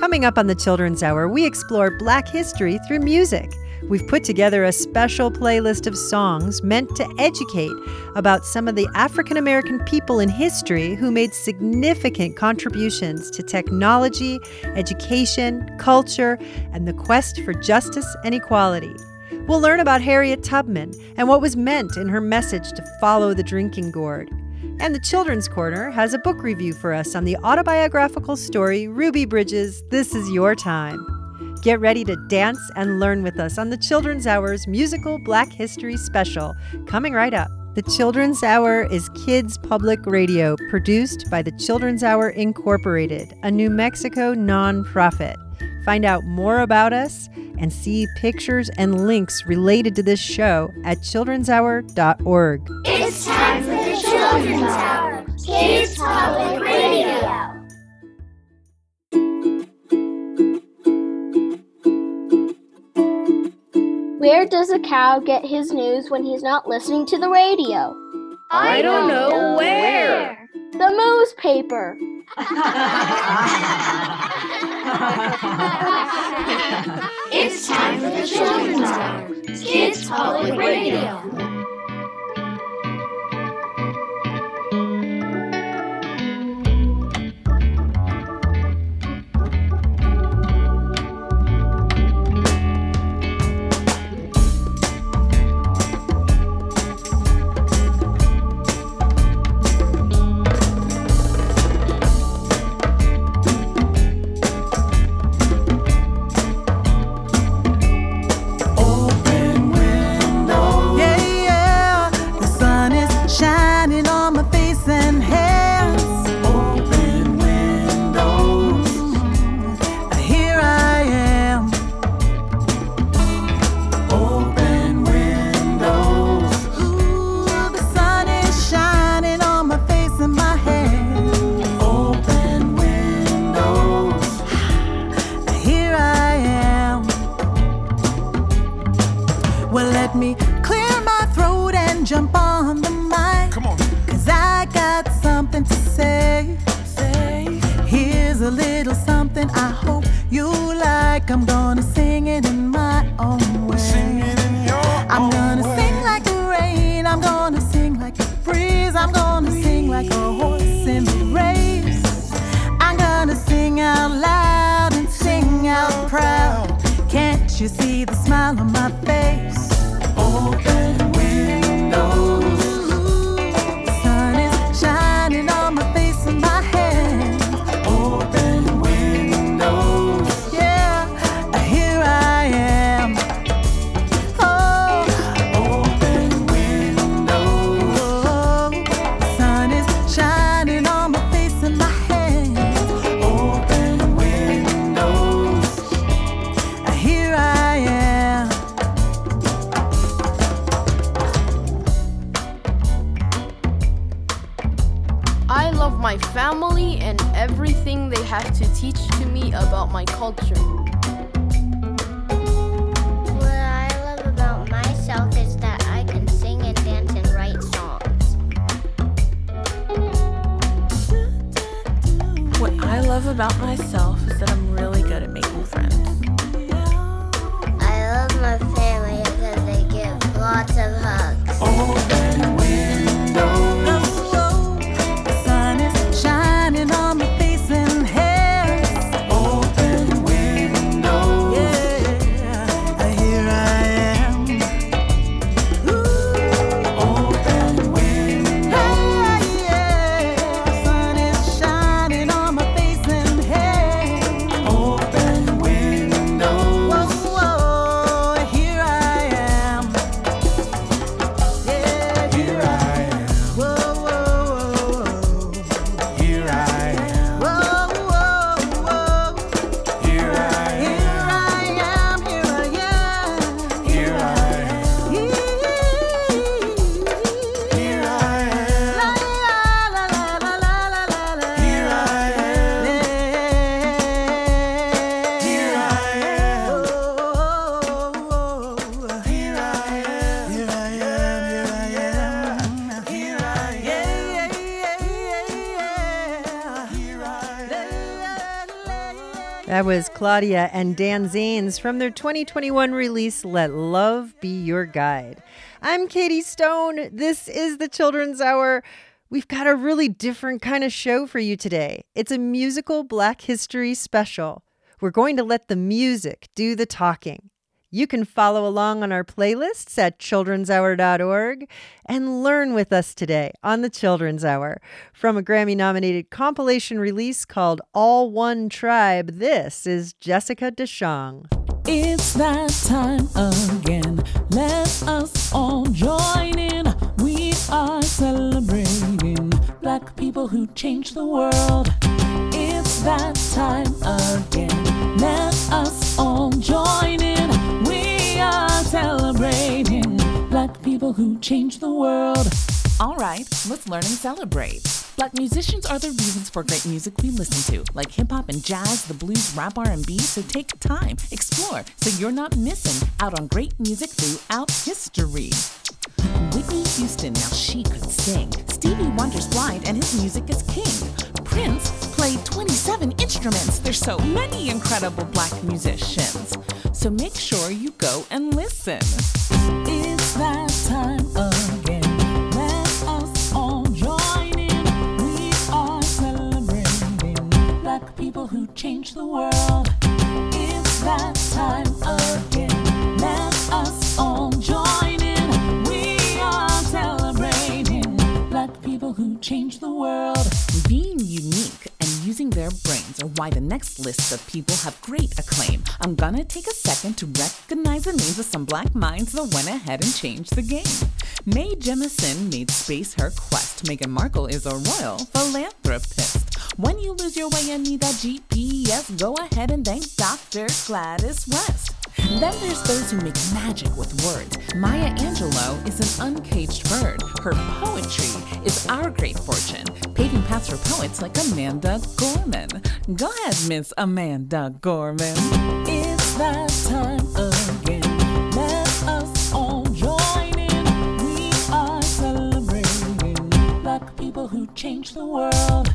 Coming up on the Children's Hour, we explore Black history through music. We've put together a special playlist of songs meant to educate about some of the African American people in history who made significant contributions to technology, education, culture, and the quest for justice and equality. We'll learn about Harriet Tubman and what was meant in her message to follow the drinking gourd. And the Children's Corner has a book review for us on the autobiographical story Ruby Bridges This Is Your Time. Get ready to dance and learn with us on the Children's Hour's musical Black History special, coming right up. The Children's Hour is kids public radio produced by the Children's Hour Incorporated, a New Mexico nonprofit. Find out more about us and see pictures and links related to this show at childrenshour.org. It's time for Children's Hour, Kids Public Radio. Where does a cow get his news when he's not listening to the radio? I don't know where. The moose paper. It's time for the Children's Hour, Kids Public Radio. Love about myself is that I'm really good at making Claudia and Dan Zanes from their 2021 release, Let Love Be Your Guide. I'm Katie Stone. This is the Children's Hour. We've got a really different kind of show for you today. It's a musical Black History special. We're going to let the music do the talking. You can follow along on our playlists at children'shour.org and learn with us today on the Children's Hour. From a Grammy nominated compilation release called All One Tribe, this is Jessica DeShong. It's that time again. Let us all join in. We are celebrating black people who changed the world. It's that time again. Let us all join in. People who changed the world. All right, let's learn and celebrate. Black musicians are the reasons for great music we listen to, like hip hop and jazz, the blues, rap, R&B. So take time, explore, so you're not missing out on great music throughout history. Whitney Houston, now she could sing. Stevie Wonder's blind and his music is king. Prince played 27 instruments. There's so many incredible black musicians. So make sure you go and listen. It's that time again. Let us all join in. We are celebrating black people who changed the world. Using their brains are why the next list of people have great acclaim. I'm gonna take a second to recognize the names of some black minds that went ahead and changed the game. Mae Jemison made space her quest. Meghan Markle is a royal philanthropist. When you lose your way and need that GPS, go ahead and thank Dr. Gladys West. Then there's those who make magic with words. Maya Angelou is an uncaged bird. Her poetry is our great fortune, paving paths for poets like Amanda Gorman. Go ahead, Miss Amanda Gorman. It's that time again. Let us all join in. We are celebrating black people who changed the world.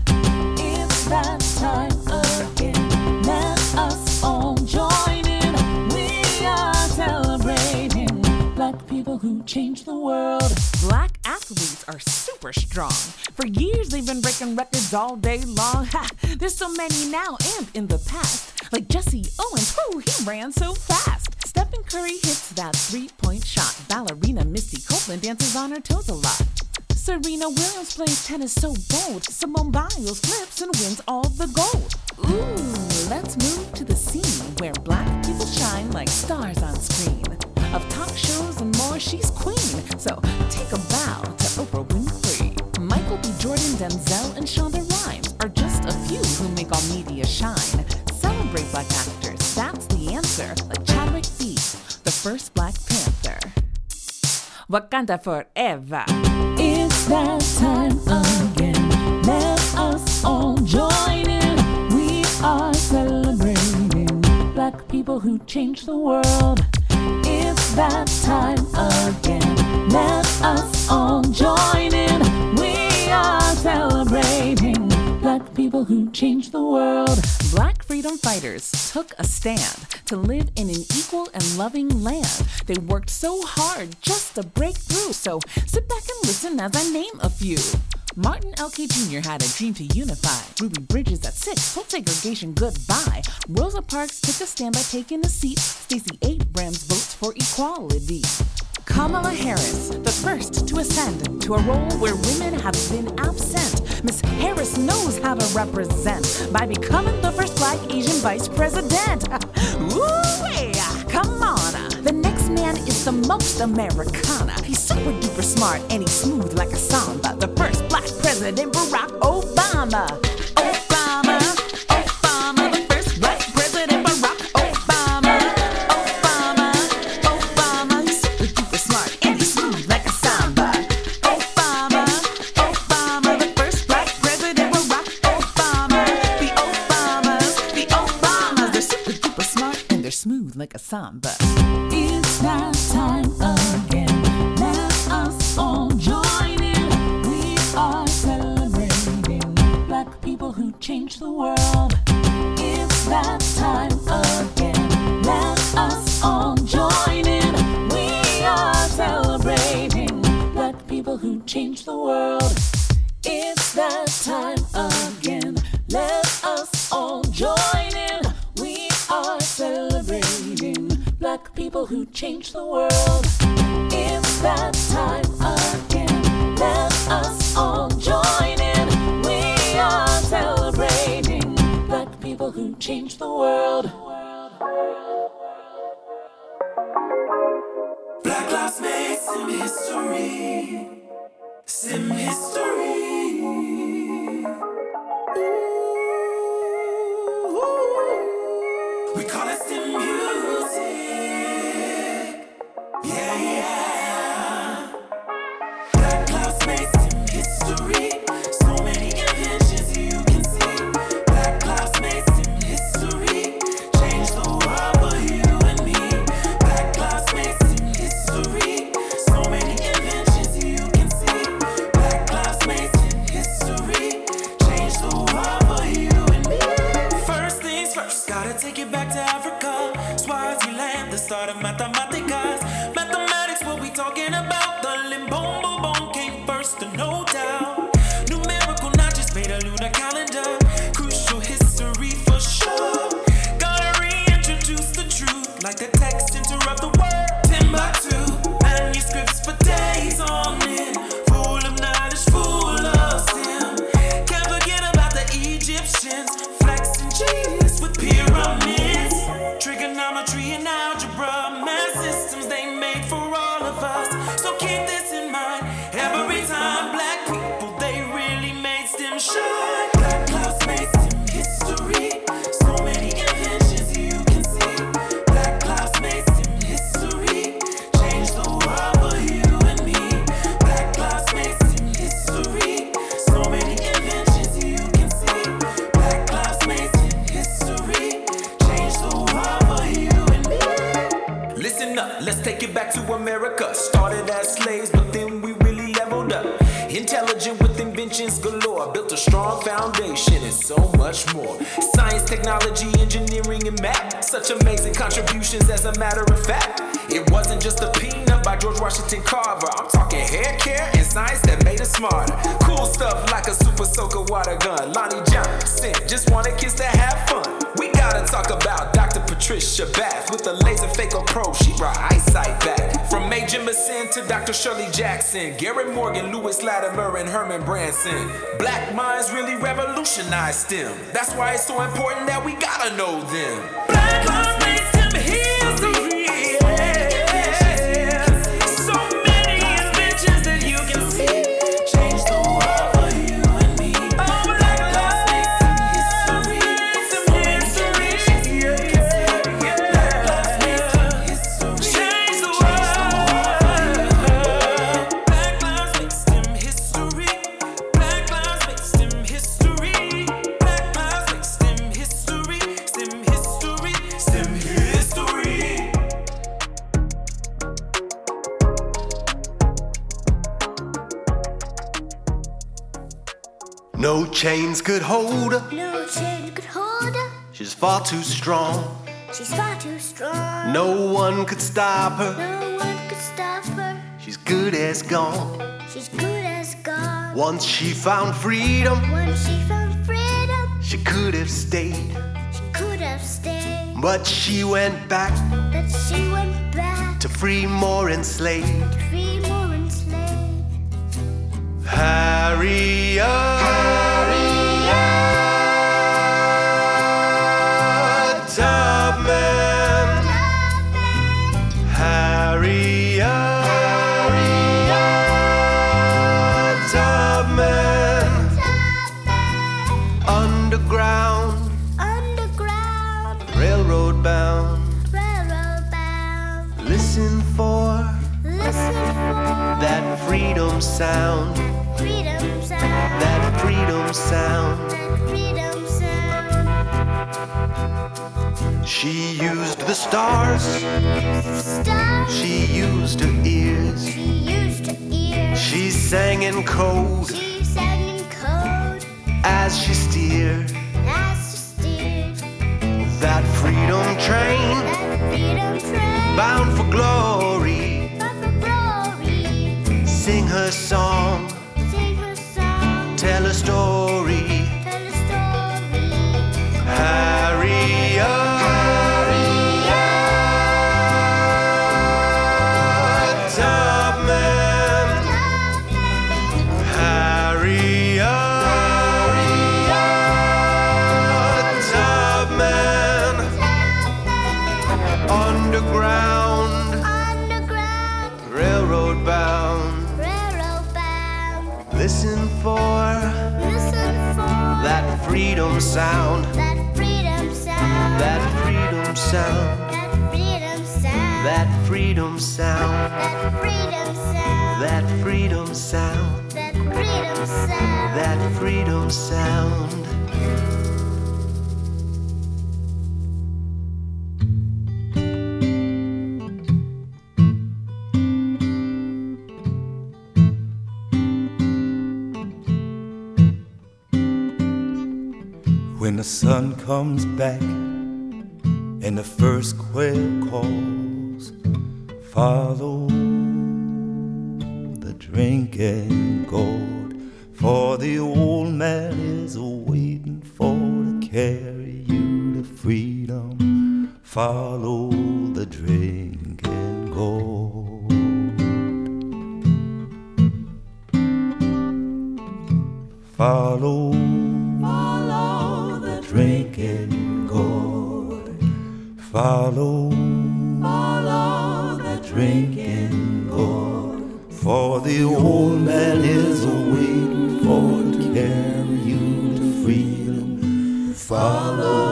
It's that time again. World. Black athletes are super strong. For years they've been breaking records all day long. Ha! There's so many now and in the past. Like Jesse Owens, whoo, he ran so fast. Stephen Curry hits that three-point shot. Ballerina Misty Copeland dances on her toes a lot. Serena Williams plays tennis so bold. Simone Biles flips and wins all the gold. Ooh, let's move to the scene where black people shine like stars on screen. Of talk shows and more, she's queen. So take a bow to Oprah Winfrey. Michael B. Jordan, Denzel, and Shonda Rhimes are just a few who make all media shine. Celebrate black actors, that's the answer. Like Chadwick Beast, the first Black Panther. Wakanda forever. It's that time again. Let us all join in. We are celebrating black people who changed the world. It's that time again. Let us all join in. We are celebrating black people who changed the world. Black freedom fighters took a stand to live in an equal and loving land. They worked so hard just to break through. So sit back and listen as I name a few. Martin L.K. Jr. had a dream to unify. Ruby Bridges at six told segregation goodbye. Rosa Parks took a stand by taking a seat. Stacey Abrams votes for equality. Kamala Harris, the first to ascend to a role where women have been absent. Miss Harris knows how to represent by becoming the first black Asian vice president. Ooh, yeah, come on. The next man is the most Americana. Super duper smart and he's smooth like a samba. The first black president, Barack Obama. Obama, Obama, the first black president, Barack Obama. Obama, Obama, super duper smart and he's smooth like a samba. Obama, Obama, the first black president, Barack Obama. The Obamas, the Obamas, they're super duper smart and they're smooth like a samba. Garrett Morgan, Lewis Latimer, and Herman Branson. Black minds really revolutionized them. That's why it's so important that we gotta know them. Black minds. chains could hold her. No chains could hold her. She's far too strong. She's far too strong. No one could stop her. No one could stop her. She's good as gone. She's good as gone. Once she found freedom. Once she found freedom. She could have stayed. She could have stayed. But she went back. But she went back. To free more enslaved. To free more enslaved. Harriet. sound. Freedom sound. That freedom sound. That freedom sound. She used the stars. She used her ears. She used her ears. She sang in code. She sang in code. As she steered. As she steered. That freedom train. That freedom train. Bound for glory song. Sound. that freedom sound. That freedom sound. That freedom sound. That freedom sound. That freedom sound. That freedom sound. That freedom sound. That freedom sound. Sun comes back and the first quail calls, follow the drinking gourd, For the old man is waiting for to carry you to freedom. Follow the drinking. Follow, follow Follow, follow the drinking gourd. For the old man is waiting for to carry you to freedom. Follow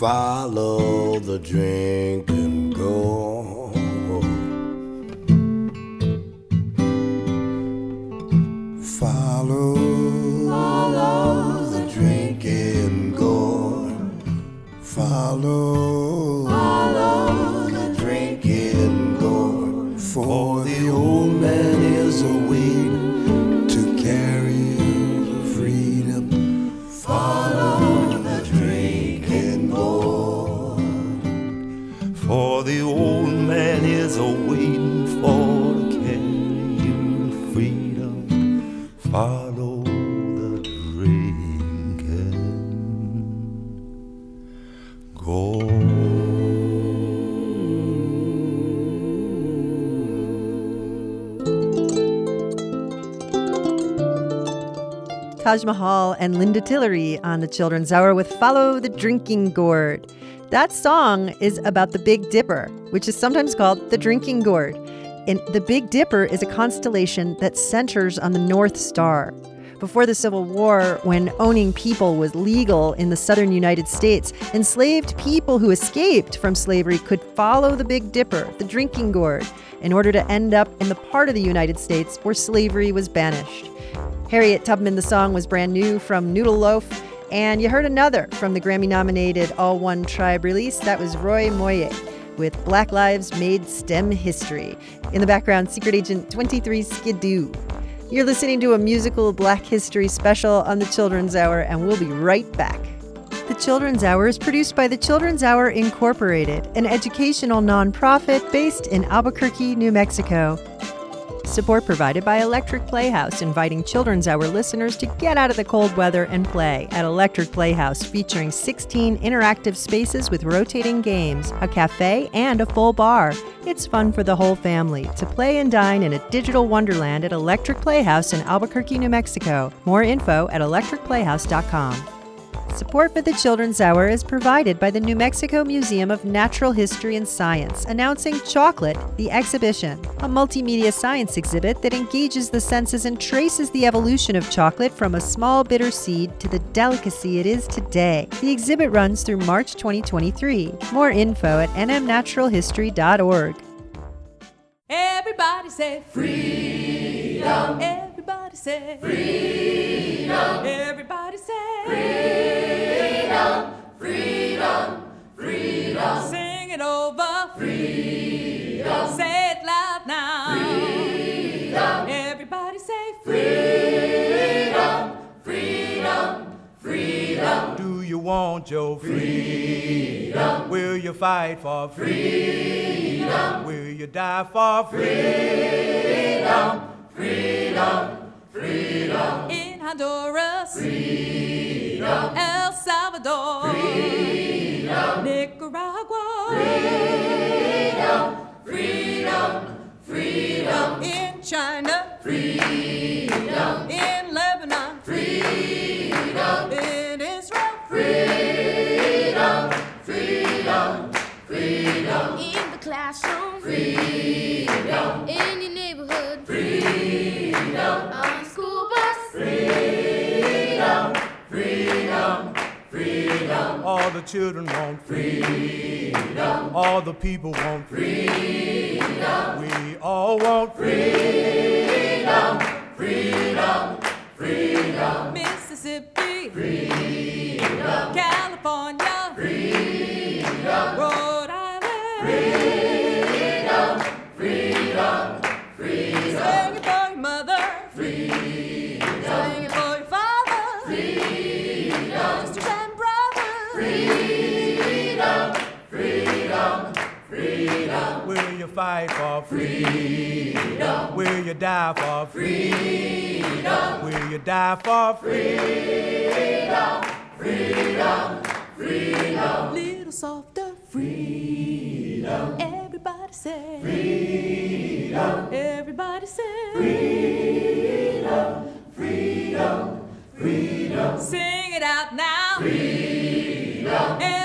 Follow the drinking gourd. Follow, follow the drinking gourd. Follow, Taj Mahal and Linda Tillery on the Children's Hour with Follow the Drinking Gourd. That song is about the Big Dipper, which is sometimes called the Drinking Gourd. And the Big Dipper is a constellation that centers on the North Star. Before the Civil War, when owning people was legal in the southern United States, enslaved people who escaped from slavery could follow the Big Dipper, the drinking gourd, in order to end up in the part of the United States where slavery was banished. Harriet Tubman, the song was brand new from Noodle Loaf, and you heard another from the Grammy nominated All One Tribe release. That was Roy Moye with Black Lives Made STEM History. In the background, Secret Agent 23 Skidoo. You're listening to a musical Black History special on the Children's Hour, and we'll be right back. The Children's Hour is produced by the Children's Hour Incorporated, an educational nonprofit based in Albuquerque, New Mexico. Support provided by Electric Playhouse, inviting Children's Hour listeners to get out of the cold weather and play at Electric Playhouse, featuring 16 interactive spaces with rotating games, a cafe, and a full bar. It's fun for the whole family to play and dine in a digital wonderland at Electric Playhouse in Albuquerque, New Mexico. More info at electricplayhouse.com. Support for the Children's Hour is provided by the New Mexico Museum of Natural History and Science, announcing Chocolate, the exhibition, a multimedia science exhibit that engages the senses and traces the evolution of chocolate from a small bitter seed to the delicacy it is today. The exhibit runs through March 2023. More info at nmnaturalhistory.org. Everybody say freedom. Everybody say freedom. Everybody say freedom. Freedom. Freedom. Sing it over. Freedom. Say it loud now. Freedom. Everybody say freedom. Freedom. Freedom. Do you want your freedom? Will you fight for freedom? Will you die for freedom? Freedom, freedom. In Honduras. Freedom. El Salvador. Freedom. Nicaragua. Freedom, freedom, freedom. In China. Freedom. In Lebanon. Freedom. In Israel. Freedom, freedom, freedom. In the classroom. Freedom, freedom. All the children want freedom. All the people want freedom. We all want freedom, freedom, freedom. Mississippi. Freedom. California. Freedom. Rhode Island. Freedom, fight for freedom? Will you die for freedom? Will you die for freedom? Freedom, freedom. Little softer. Freedom. Everybody say. Freedom. Everybody say. Freedom, freedom, freedom. Sing it out now. Freedom. Everybody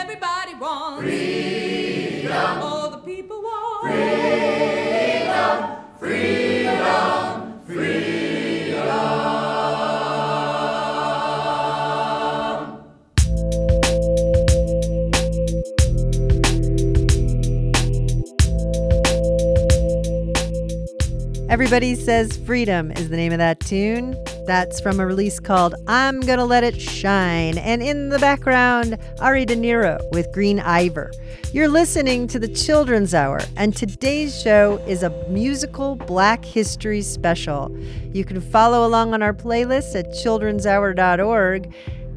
Everybody Says Freedom is the name of that tune. That's from a release called I'm Gonna Let It Shine. And in the background, Ari De Niro with Green Ivor. You're listening to the Children's Hour, and today's show is a musical Black History special. You can follow along on our playlist at childrenshour.org.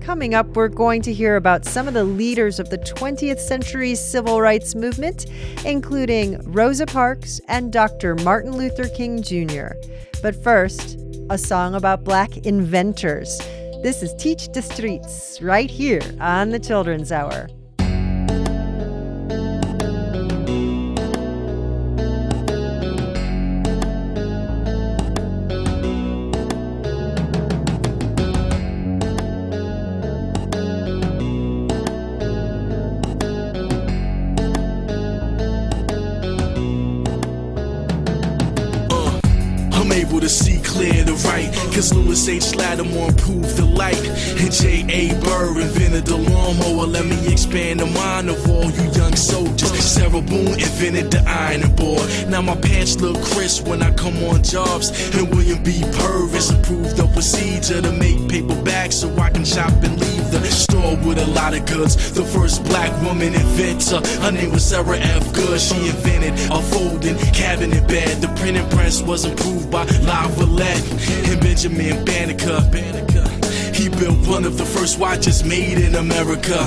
Coming up, we're going to hear about some of the leaders of the 20th century civil rights movement, including Rosa Parks and Dr. Martin Luther King Jr. But first, a song about black inventors. This is Teach the Streets right here on the Children's Hour. H. Latimer improved the light. J.A. Burr invented the lawnmower. Let me expand the mind of all you young soldiers. Sarah Boone invented the ironing board. Now my pants look crisp when I come on jobs. And William B. Purvis improved the procedure to make paper bags so I can shop and leave the store with a lot of goods. The first black woman inventor. Her name was Sarah F. Goode. She invented a folding cabinet bed. The printing press was improved by Lavalette and Benjamin Banneker. He built one of the first watches made in America.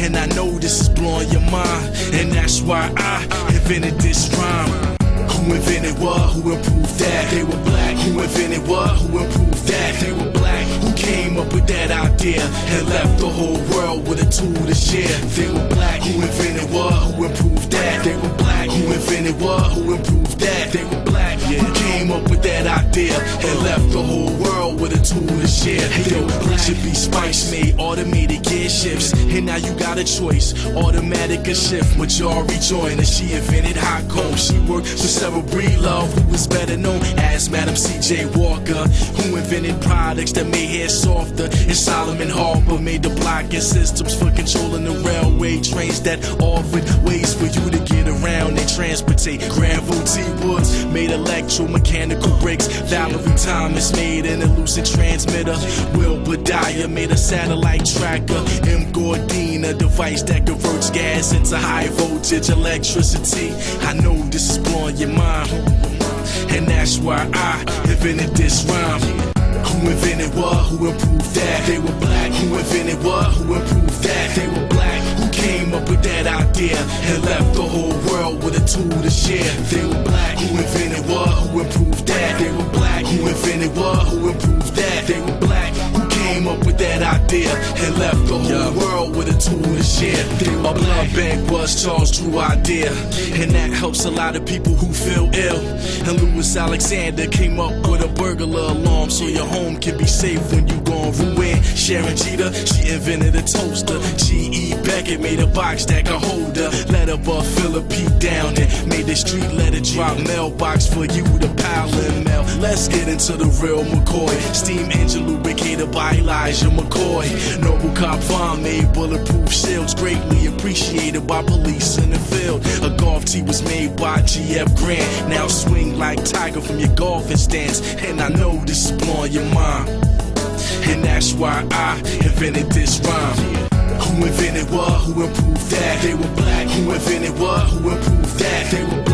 And I know this is blowing your mind. And that's why I invented this rhyme. Who invented what? Who improved that? They were black. Who invented what? Who improved that? They were black. Who came up with that idea and left the whole world with a tool to share? They were black. Who invented what? Who improved that? They were black. Who invented what? Who improved that? They were black. Who came up with that idea and left the whole world with a tool to share? Hey yo, Richard B. Spikes made automated gear shifts. And now you got a choice, automatic or shift. Marjorie Joyner and she invented hot comb. She worked for Sarah Breedlove, who was better known as Madam C.J. Walker, who invented products that made hair softer. And Solomon Harper made the blocking systems for controlling the railway trains that offered ways for you to get around and transportate. Granville T. Woods made electromechanical brakes. Valerie Thomas made an elusive transmitter. Wilbur Dyer made a satellite tracker. M. Gourdine, a device that converts gas into high voltage electricity. I know this is blowing your mind. And that's why I invented this rhyme. Who invented what? Who improved that? They were black. Who invented what? Who improved that? They were black. Came up with that idea and left the whole world with a tool to share? They were black. Who invented what? Who improved that? They were black. Who invented what? Who improved that? They were black. Up with that idea and left the whole world with a tool to share? Were black. Bank was Charles Drew's idea, and that helps a lot of people who feel ill. And Louis Alexander came up with a burglar alarm so your home can be safe when you gon' ruin. Sharon Jeter, she invented a toaster. G.E. Beckett made a box that could hold her. Let her buff Philip P. down and made the street letter drop mailbox for you to pile in mail. Let's get into the real McCoy. Steam engine lubricated by Elijah McCoy. Noble Cop Farm made bulletproof shields, greatly appreciated by police in the field. A golf tee was made by G.F. Grant. Now swing like Tiger from your golfing stance. And I know this is blowing your mind. And that's why I invented this rhyme. Who invented what? Who improved that? They were black. Who invented what? Who improved that? They were black.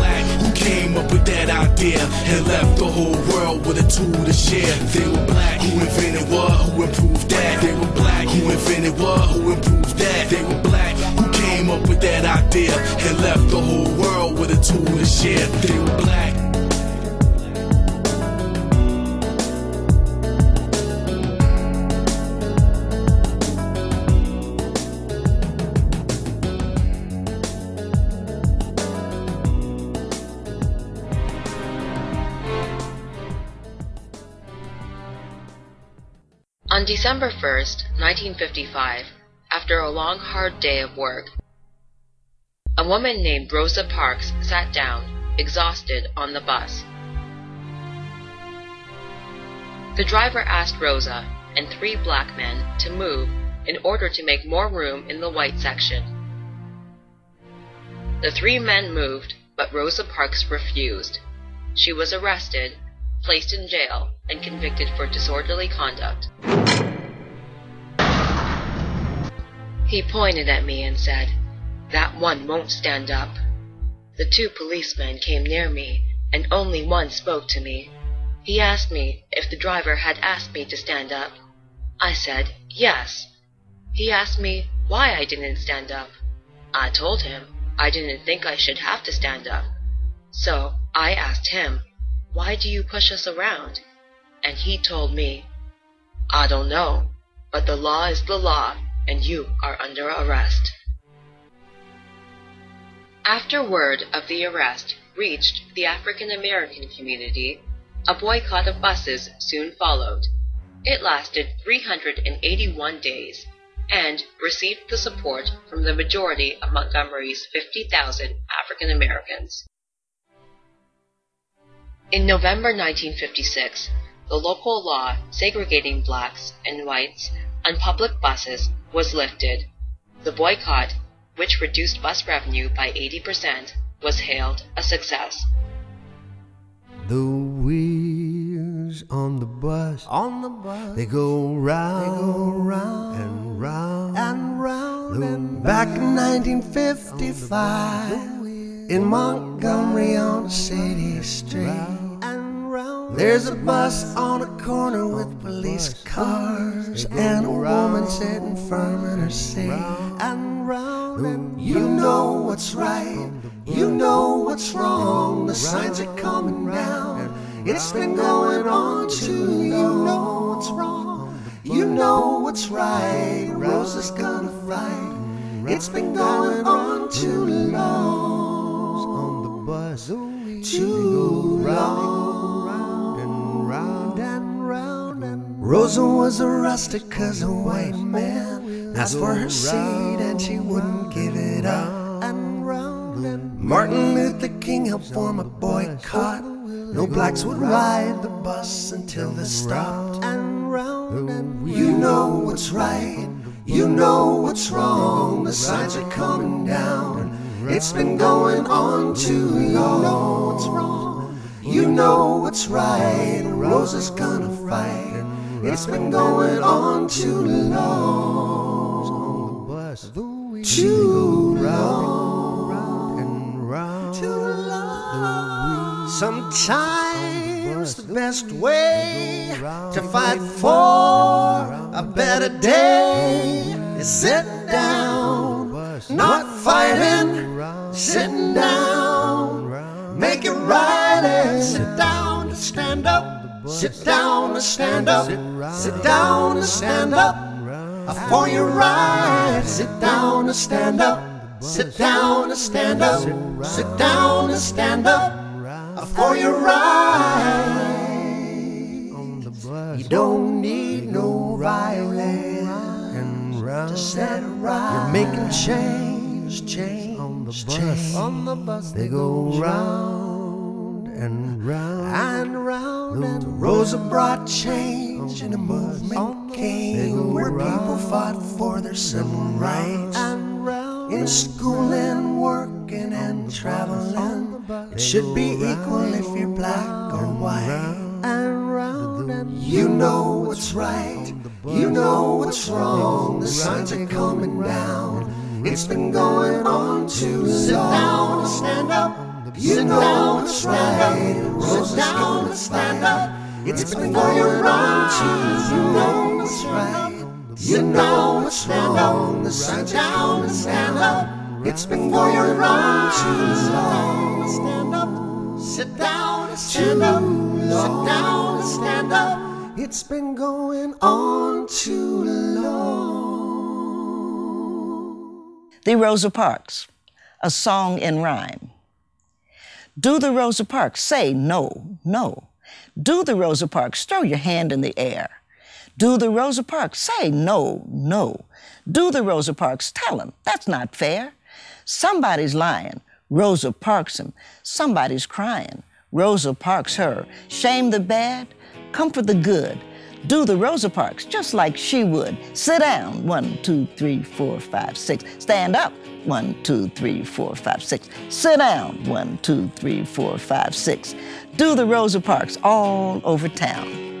That idea and left the whole world with a tool to share? They were black. Who invented what? Who improved that? They were black. Who invented what? Who improved that? They were black. Who came up with that idea and left the whole world with a tool to share? They December 1st, 1955, after a long hard day of work, a woman named Rosa Parks sat down, exhausted, on the bus. The driver asked Rosa and three black men to move in order to make more room in the white section. The three men moved, but Rosa Parks refused. She was arrested, placed in jail, and convicted for disorderly conduct. He pointed at me and said, That one won't stand up. The two policemen came near me, and only one spoke to me. He asked me if the driver had asked me to stand up. I said, Yes. He asked me why I didn't stand up. I told him I didn't think I should have to stand up. So I asked him, Why do you push us around? And he told me, I don't know, but the law is the law, and you are under arrest. After word of the arrest reached the African American community, a boycott of buses soon followed. It lasted 381 days and received the support from the majority of Montgomery's 50,000 African Americans. In November 1956, the local law segregating blacks and whites on public buses was lifted. The boycott, which reduced bus revenue by 80%, was hailed a success. The wheels on the bus, on the bus, they go round, they go round and round and round. and back in 1955, in Montgomery on City Street, round There's a bus on a corner with police cars and a woman sitting firm in her seat. And round and you know what's right, you know what's wrong. The signs are coming down. It's been going on too. You know what's wrong, you know what's right. Rosa's gonna fight. It's been going on too long. On the bus, too long. Rosa was arrested cause a white man asked for her seat and she wouldn't give it up. And Martin Luther King helped form a boycott. No blacks would ride the bus until they stopped. And round and you know what's right. You know what's wrong, the signs are coming down. It's been going on too long. You know what's wrong, you know what's right. Rosa's gonna fight. It's been going on too long. Too long. Too long. Sometimes the best way to fight for a better day is sitting down, not fighting, sitting down. Make it right and sit down. And stand up, sit down and stand up, sit down and stand up. For your right. Sit down and stand up, sit down and stand up, sit down and stand up. For your right. You don't need no Riley and round. To set right. You're making change, change. on the bus. On the bus they go round and round and round. And Rosa brought change and a movement came where people fought for their civil rights. And round in school and working and traveling. It should be equal if you're black or white. And round and round you know what's right. You know what's wrong. The signs are coming down. It's been going on too long. Sit down and stand up. You know what's right. Sit down and stand up. It's been going on too. You know what's right. You know what's wrong. The signs down and stand up. It's been going on too long. Stand up. Sit down and stand up. Sit down and stand up. It's been going on too long. The Rosa Parks, a song in rhyme. Do the Rosa Parks say no, no. Do the Rosa Parks throw your hand in the air. Do the Rosa Parks say no, no. Do the Rosa Parks tell them that's not fair. Somebody's lying. Rosa parks him. Somebody's crying. Rosa parks her. Shame the bad, comfort the good. Do the Rosa Parks just like she would. Sit down. One, two, three, four, five, six. Stand up. One, two, three, four, five, six. Sit down. One, two, three, four, five, six. Do the Rosa Parks all over town.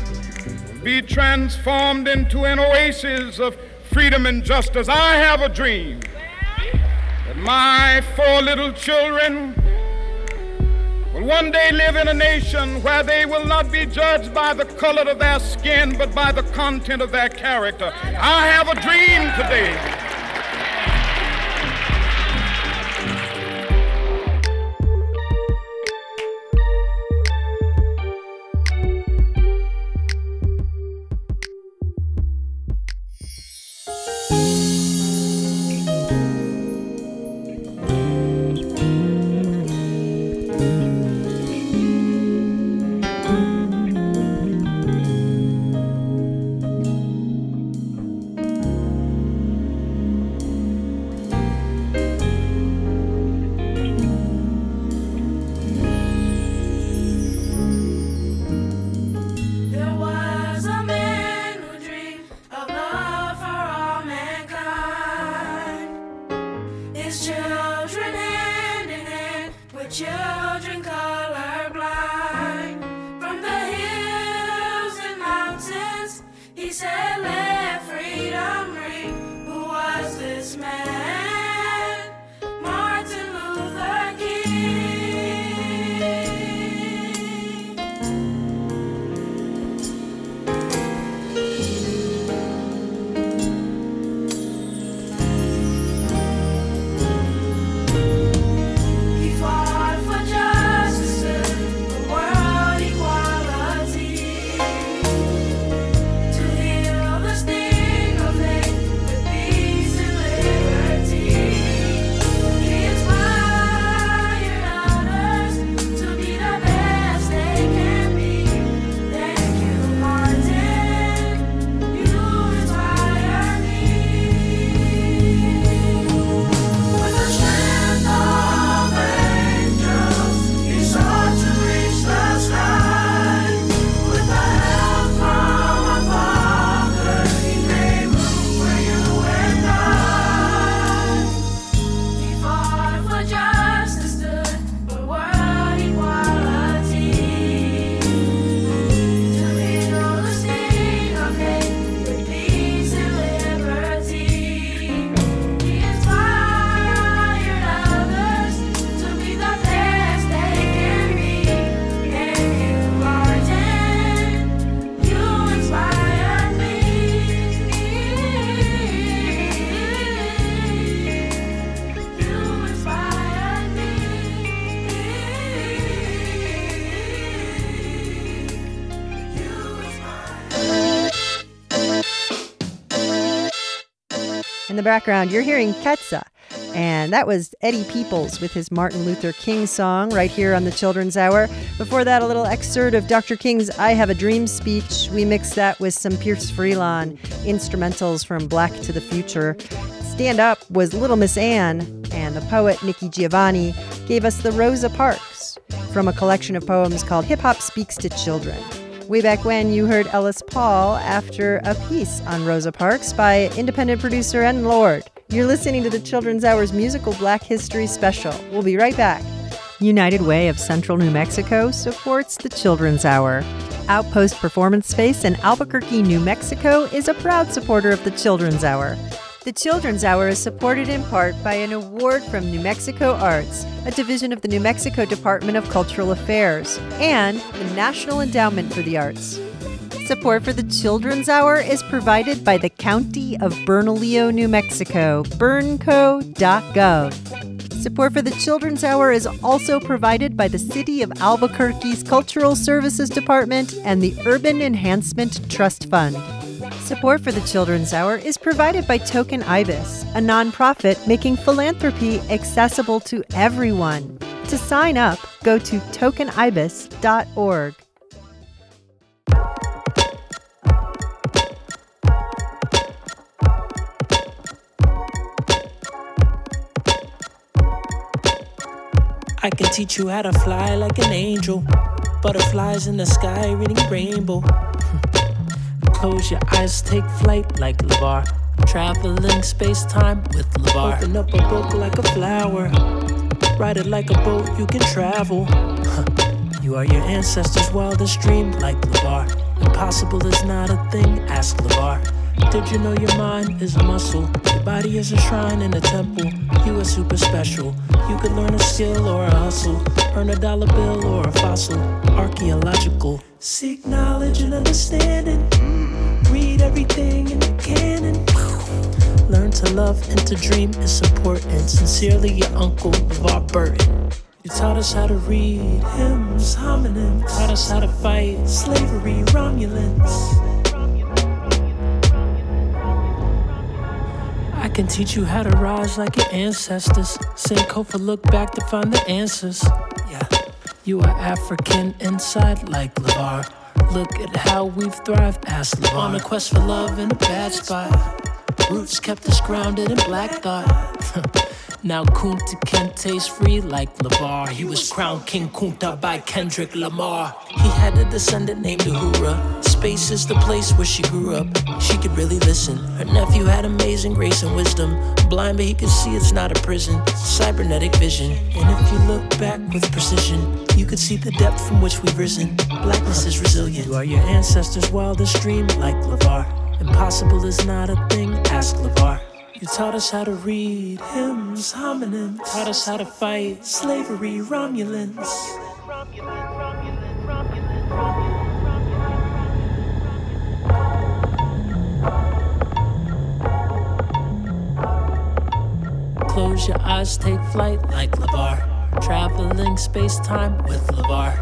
be transformed into an oasis of freedom and justice. I have a dream that my four little children will one day live in a nation where they will not be judged by the color of their skin, but by the content of their character. I have a dream today. The background, you're hearing Ketsa. And that was Eddie Peoples with his Martin Luther King song right here on the Children's Hour. Before that, a little excerpt of Dr. King's I Have a Dream speech. We mixed that with some Pierce Freelon instrumentals from Black to the Future. Stand Up was Little Miss Anne, and the poet Nikki Giovanni gave us the Rosa Parks from a collection of poems called Hip Hop Speaks to Children. Way back when, you heard Ellis Paul after a piece on Rosa Parks by independent producer N. Lord. You're listening to the Children's Hour's musical Black History Special. We'll be right back. United Way of Central New Mexico supports the Children's Hour. Outpost Performance Space in Albuquerque, New Mexico is a proud supporter of the Children's Hour. The Children's Hour is supported in part by an award from New Mexico Arts, a division of the New Mexico Department of Cultural Affairs, and the National Endowment for the Arts. Support for the Children's Hour is provided by the County of Bernalillo, New Mexico, bernco.gov. Support for the Children's Hour is also provided by the City of Albuquerque's Cultural Services Department and the Urban Enhancement Trust Fund. Support for the Children's Hour is provided by Token Ibis, a nonprofit making philanthropy accessible to everyone. To sign up, go to tokenibis.org. I can teach you how to fly like an angel. Butterflies in the sky, reading rainbow. Close your eyes, take flight like LeVar. Traveling space time with LeVar. Open up a book like a flower. Ride it like a boat, you can travel. You are your ancestors' wildest dream, like LeVar. Impossible is not a thing, ask LeVar. Did you know your mind is a muscle? Your body is a shrine in a temple. You are super special. You could learn a skill or a hustle. Earn a dollar bill or a fossil. Archaeological. Seek knowledge and understanding. Everything in the canon. Learn to love and to dream is important. Sincerely, your uncle, LeVar Burton. You taught us how to read hymns, homonyms. Taught us how to fight slavery, Romulans. I can teach you how to rise like your ancestors. Send Sankofa look back to find the answers. Yeah, you are African inside like LeVar. Look at how we've thrived, ask LeVar. On a quest for love in a bad spot. Roots kept us grounded in black thought. Now Kunta Kinte's free like LeVar. He was crowned King Kunta by Kendrick Lamar. He had a descendant named Uhura. Space is the place where she grew up. She could really listen. Her nephew had amazing grace and wisdom. Blind, but he could see it's not a prison. Cybernetic vision. And if you look back with precision, you could see the depth from which we've risen. Blackness is resilient. You are your ancestors' wildest dream, like LeVar. Impossible is not a thing, ask LeVar. You taught us how to read hymns, homonyms. Taught us how to fight slavery, Romulans. Close your eyes, take flight like LeVar. Traveling space time with LeVar.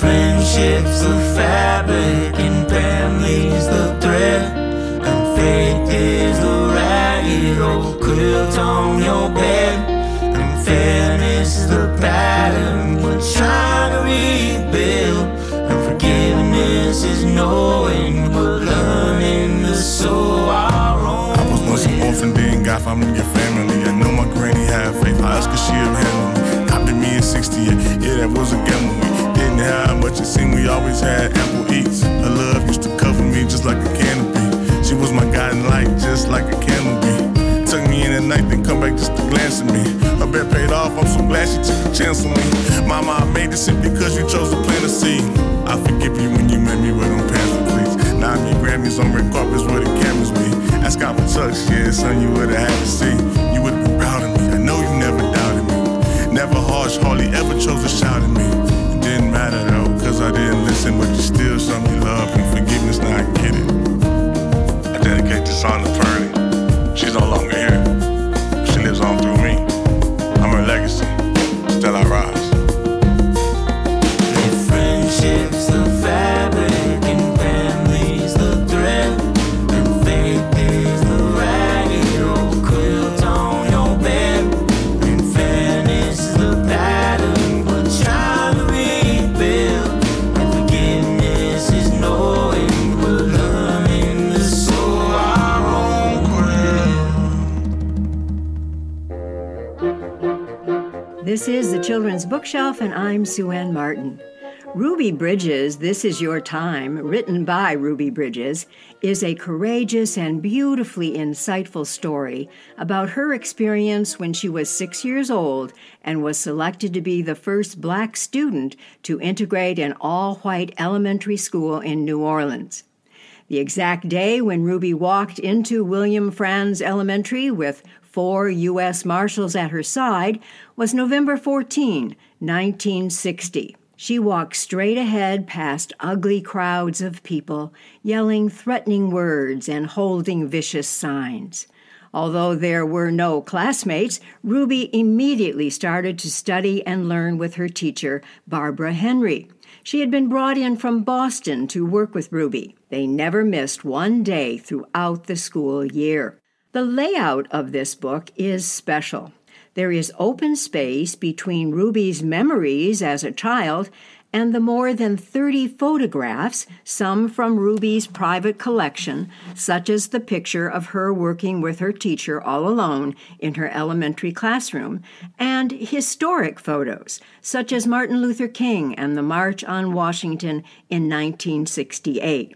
Friendships the fabric and families the thread And faith is the ragged old quilt on your bed And fairness is the pattern trying to rebuild. And forgiveness is knowing we're learning to sew our own I was once an orphan, then found me a family. I know my granny had faith, I asked her she have handled me. Adopted me in 68, yeah that was a gamble. We didn't have much, it seemed. We always had ample eats. Her love used to cover me just like a canopy. She was my guiding light, just like a candle. Took me in at night, then come back just to glance at me. Her bet paid off, I'm so glad she took a chance on me. Mama, I made this simply because you chose to plant a seed. I forgive you when you made me wear them pants pleats. Now I meet Grammys on red carpets where the cameras be. Ask out for touch, yeah, son, you would've had to see. You would've been proud of me, I know you never doubted me. Never harsh, hardly ever chose to shout at me It didn't matter though, cause I didn't listen, but you still show me love and forgiveness, now I get it. Children's Bookshelf, and I'm Sue Ann Martin. Ruby Bridges, This Is Your Time, written by Ruby Bridges, is a courageous and beautifully insightful story about her experience when she was six years old and was selected to be the first black student to integrate an all white elementary school in New Orleans. The exact day when Ruby walked into William Frantz Elementary with four U.S. Marshals at her side was November 14, 1960. She walked straight ahead past ugly crowds of people, yelling threatening words and holding vicious signs. Although there were no classmates, Ruby immediately started to study and learn with her teacher, Barbara Henry. She had been brought in from Boston to work with Ruby. They never missed one day throughout the school year. The layout of this book is special. There is open space between Ruby's memories as a child and the more than 30 photographs, some from Ruby's private collection, such as the picture of her working with her teacher all alone in her elementary classroom, and historic photos, such as Martin Luther King and the March on Washington in 1968.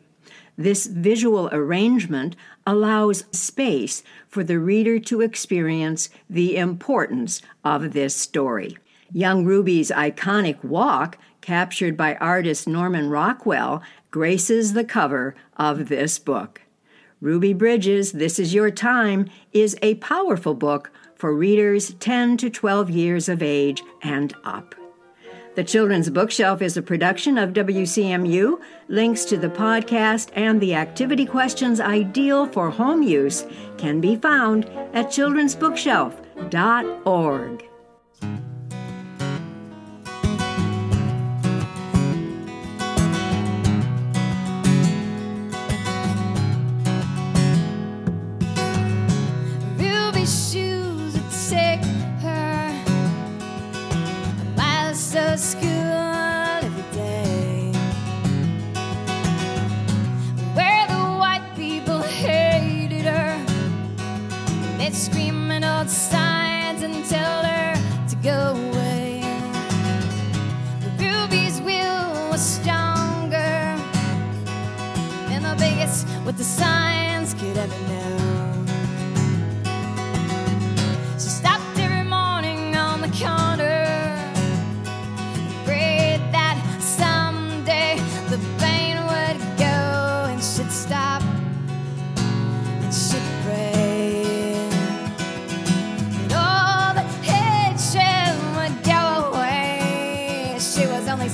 This visual arrangement allows space for the reader to experience the importance of this story. Young Ruby's iconic walk, captured by artist Norman Rockwell, graces the cover of this book. Ruby Bridges, This Is Your Time, is a powerful book for readers 10 to 12 years of age and up. The Children's Bookshelf is a production of WCMU. Links to the podcast and the activity questions ideal for home use can be found at children'sbookshelf.org.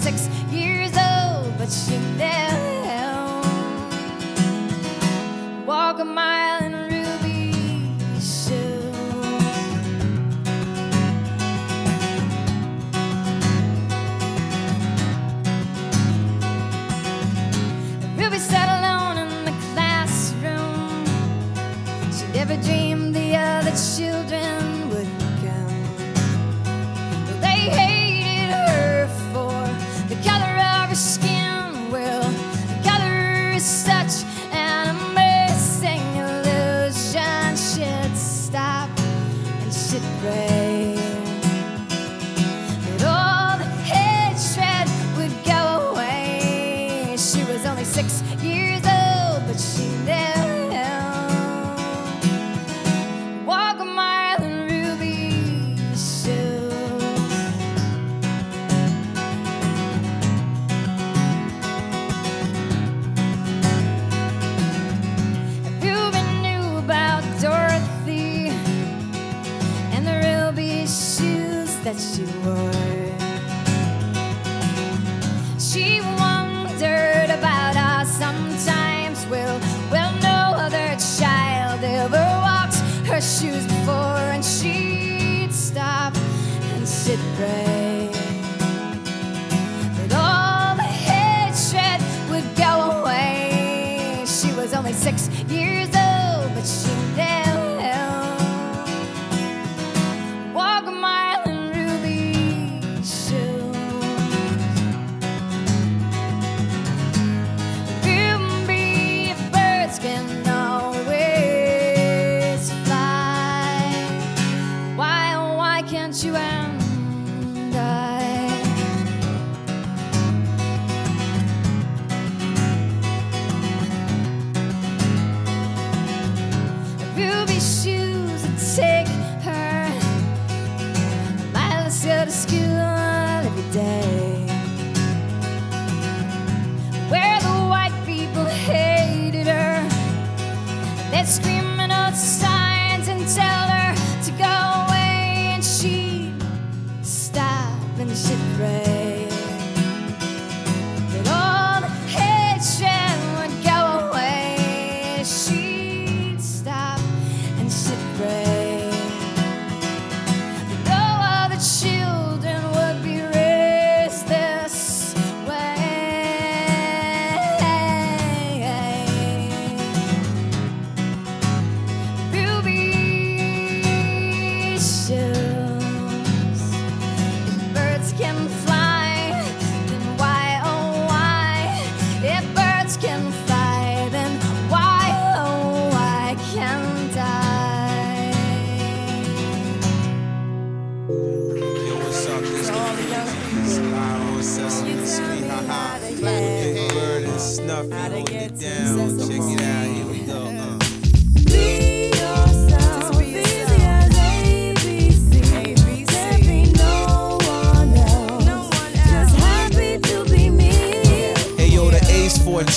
six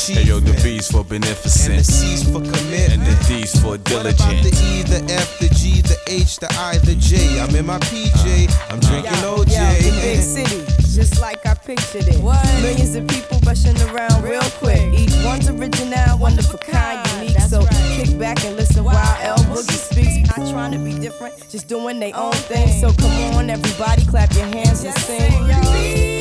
Hey yo, the B's for beneficent. And the C's for commitment. And the D's for What about the E, the F, the G, the H, the I, the J? I'm in my PJ. Uh, I'm drinking OJ. Yo, the big city, just like I pictured it. Millions of people rushing around real quick. Each one's original, one of a kind, unique. So kick back and listen while L Boogie speaks. Not trying to be different, just doing their own thing. So come on, everybody, clap your hands and sing. Be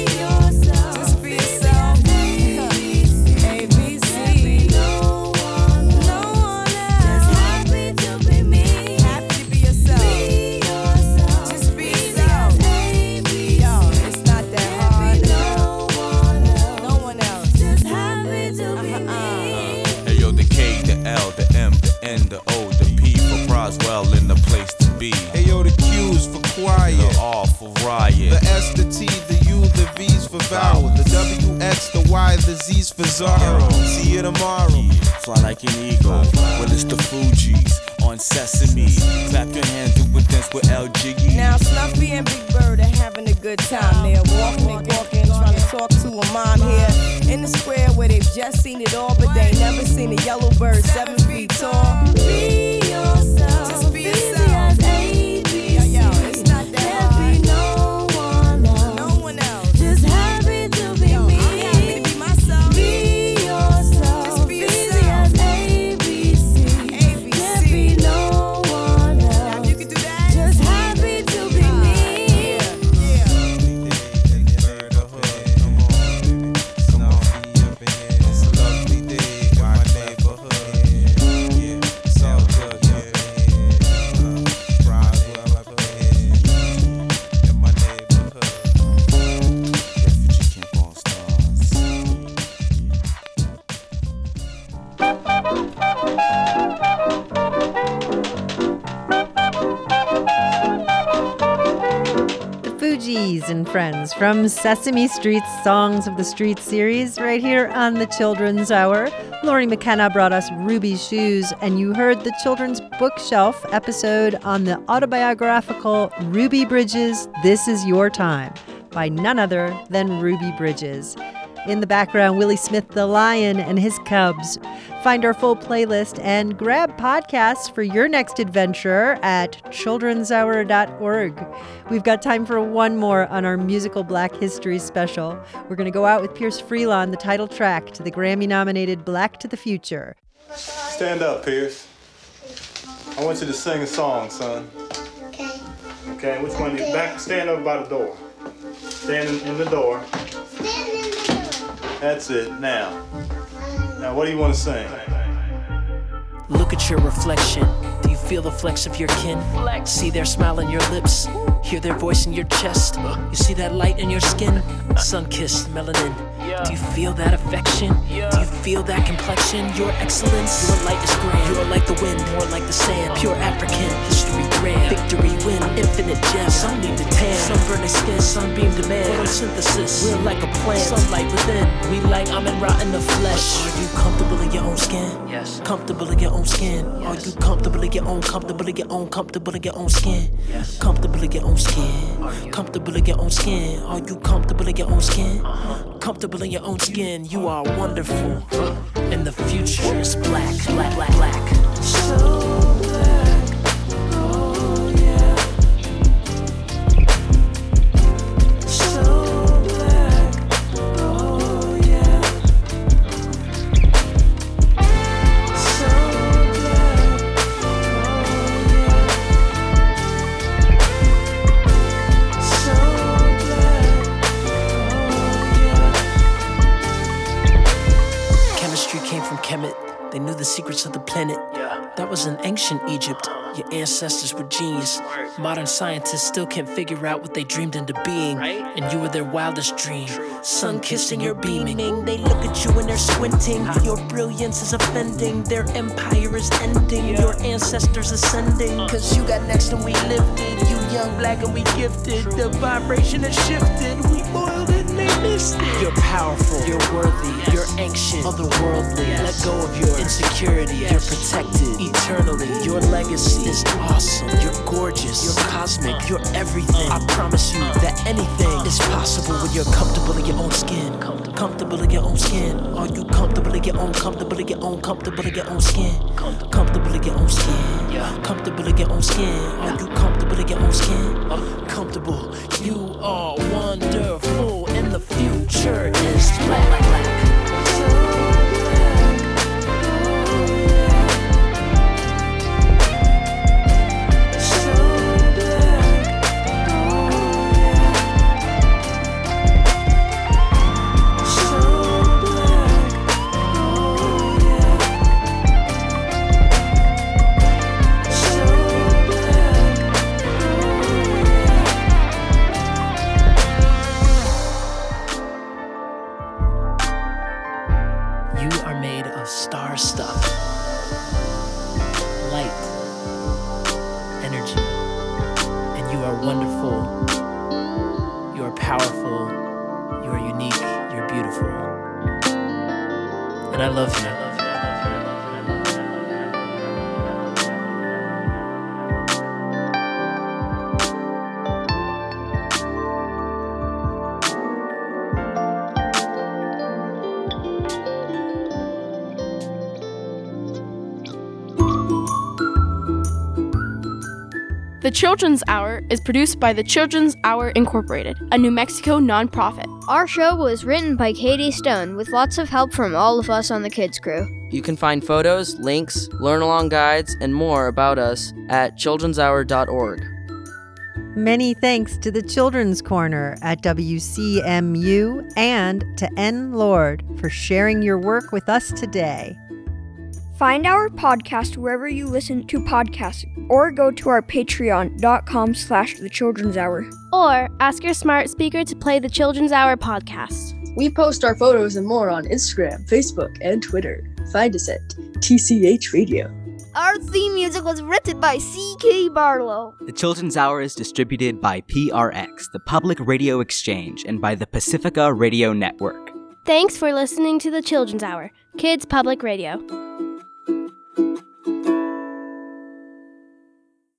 V's vowel. The W, X, the Y, the Z's for Zorro. See you tomorrow. Fly like an eagle. Well, it's the Fugees on Sesame. Clap your hands, do a dance with L Jiggy. Now Snuffy and Big Bird are having a good time. They're walking and walking, trying to talk to a mom here in the square where they've just seen it all, but they never seen a yellow bird seven feet tall. Be yourself. Friends from Sesame Street's Songs of the Street series, right here on the Children's Hour. Lori McKenna brought us Ruby's Shoes, and you heard the Children's Bookshelf episode on the autobiographical Ruby Bridges This Is Your Time by none other than Ruby Bridges. In the background, Willie Smith the Lion and his cubs. Find our full playlist and grab podcasts for your next adventure at childrenshour.org. We've got time for one more on our musical Black History special. We're going to go out with Pierce Freelon, the title track to the Grammy nominated Black to the Future. Stand up, Pierce. I want you to sing a song, son. Okay. Okay, which one? You back. Stand up by the door. Stand in, in the door. Stand in the door. That's it. Now. Now, what do you want to sing? Look at your reflection. Do you feel the flex of your kin? Flex. See their smile on your lips. Hear their voice in your chest. You see that light in your skin? Sun kissed melanin. Do you feel that affection? Do you feel that complexion? Your excellence, your light is grand. You're like the wind, more like the sand. Pure African, history grand. Victory win, infinite gems. Some need to tan. Sunburning skin, sunbeam demand. Photosynthesis, we're like a plant. Sunlight within. We like I'm in rot in the flesh. Are you comfortable in your own skin? Yes. Comfortable in your own skin. Are you comfortable in your own, comfortable in your own, comfortable in your own skin? Yes. Comfortable in your own skin. Comfortable in your own skin. Are you comfortable in your own skin? Uh-huh. Comfortable in your own skin. You are wonderful. And the future is black, black, black, black. So ancient Egypt. Your ancestors were genius. Modern scientists still can't figure out what they dreamed into being. And you were their wildest dream. Sun kissed and you're beaming. They look at you and they're squinting. Your brilliance is offending. Their empire is ending. Your ancestors ascending. Cause you got next and we lifted. You young, black, and we gifted. The vibration has shifted. We boiled it and they missed. You're powerful. You're worthy. You're ancient. Otherworldly. Let go of your insecurity. You're protected eternally. Your legacy is awesome. You're gorgeous. You're cosmic. Uh. You're everything. Uh. I promise you that anything is uh. possible when you're comfortable in your own skin. Comfortable in your own skin. Are you comfortable in your own, comfortable in your own, comfortable in your own skin? Comfortable in your own skin. Comfortable in your own skin. Are you comfortable in your own skin? Comfortable. You are wonderful, future is black. Children's Hour is produced by the Children's Hour Incorporated, a New Mexico nonprofit. Our show was written by Katie Stone with lots of help from all of us on the kids crew. You can find photos, links, learn along guides, and more about us at childrenshour.org. Many thanks to the Children's Corner at WCMU and to N. Lord for sharing your work with us today. Find our podcast wherever you listen to podcasts or go to our patreon.com slash the children's hour. Or ask your smart speaker to play the Children's Hour podcast. We post our photos and more on Instagram, Facebook, and Twitter. Find us at TCH Radio. Our theme music was written by C.K. Barlow. The Children's Hour is distributed by PRX, the Public Radio Exchange, and by the Pacifica Radio Network. Thanks for listening to the Children's Hour, Kids Public Radio.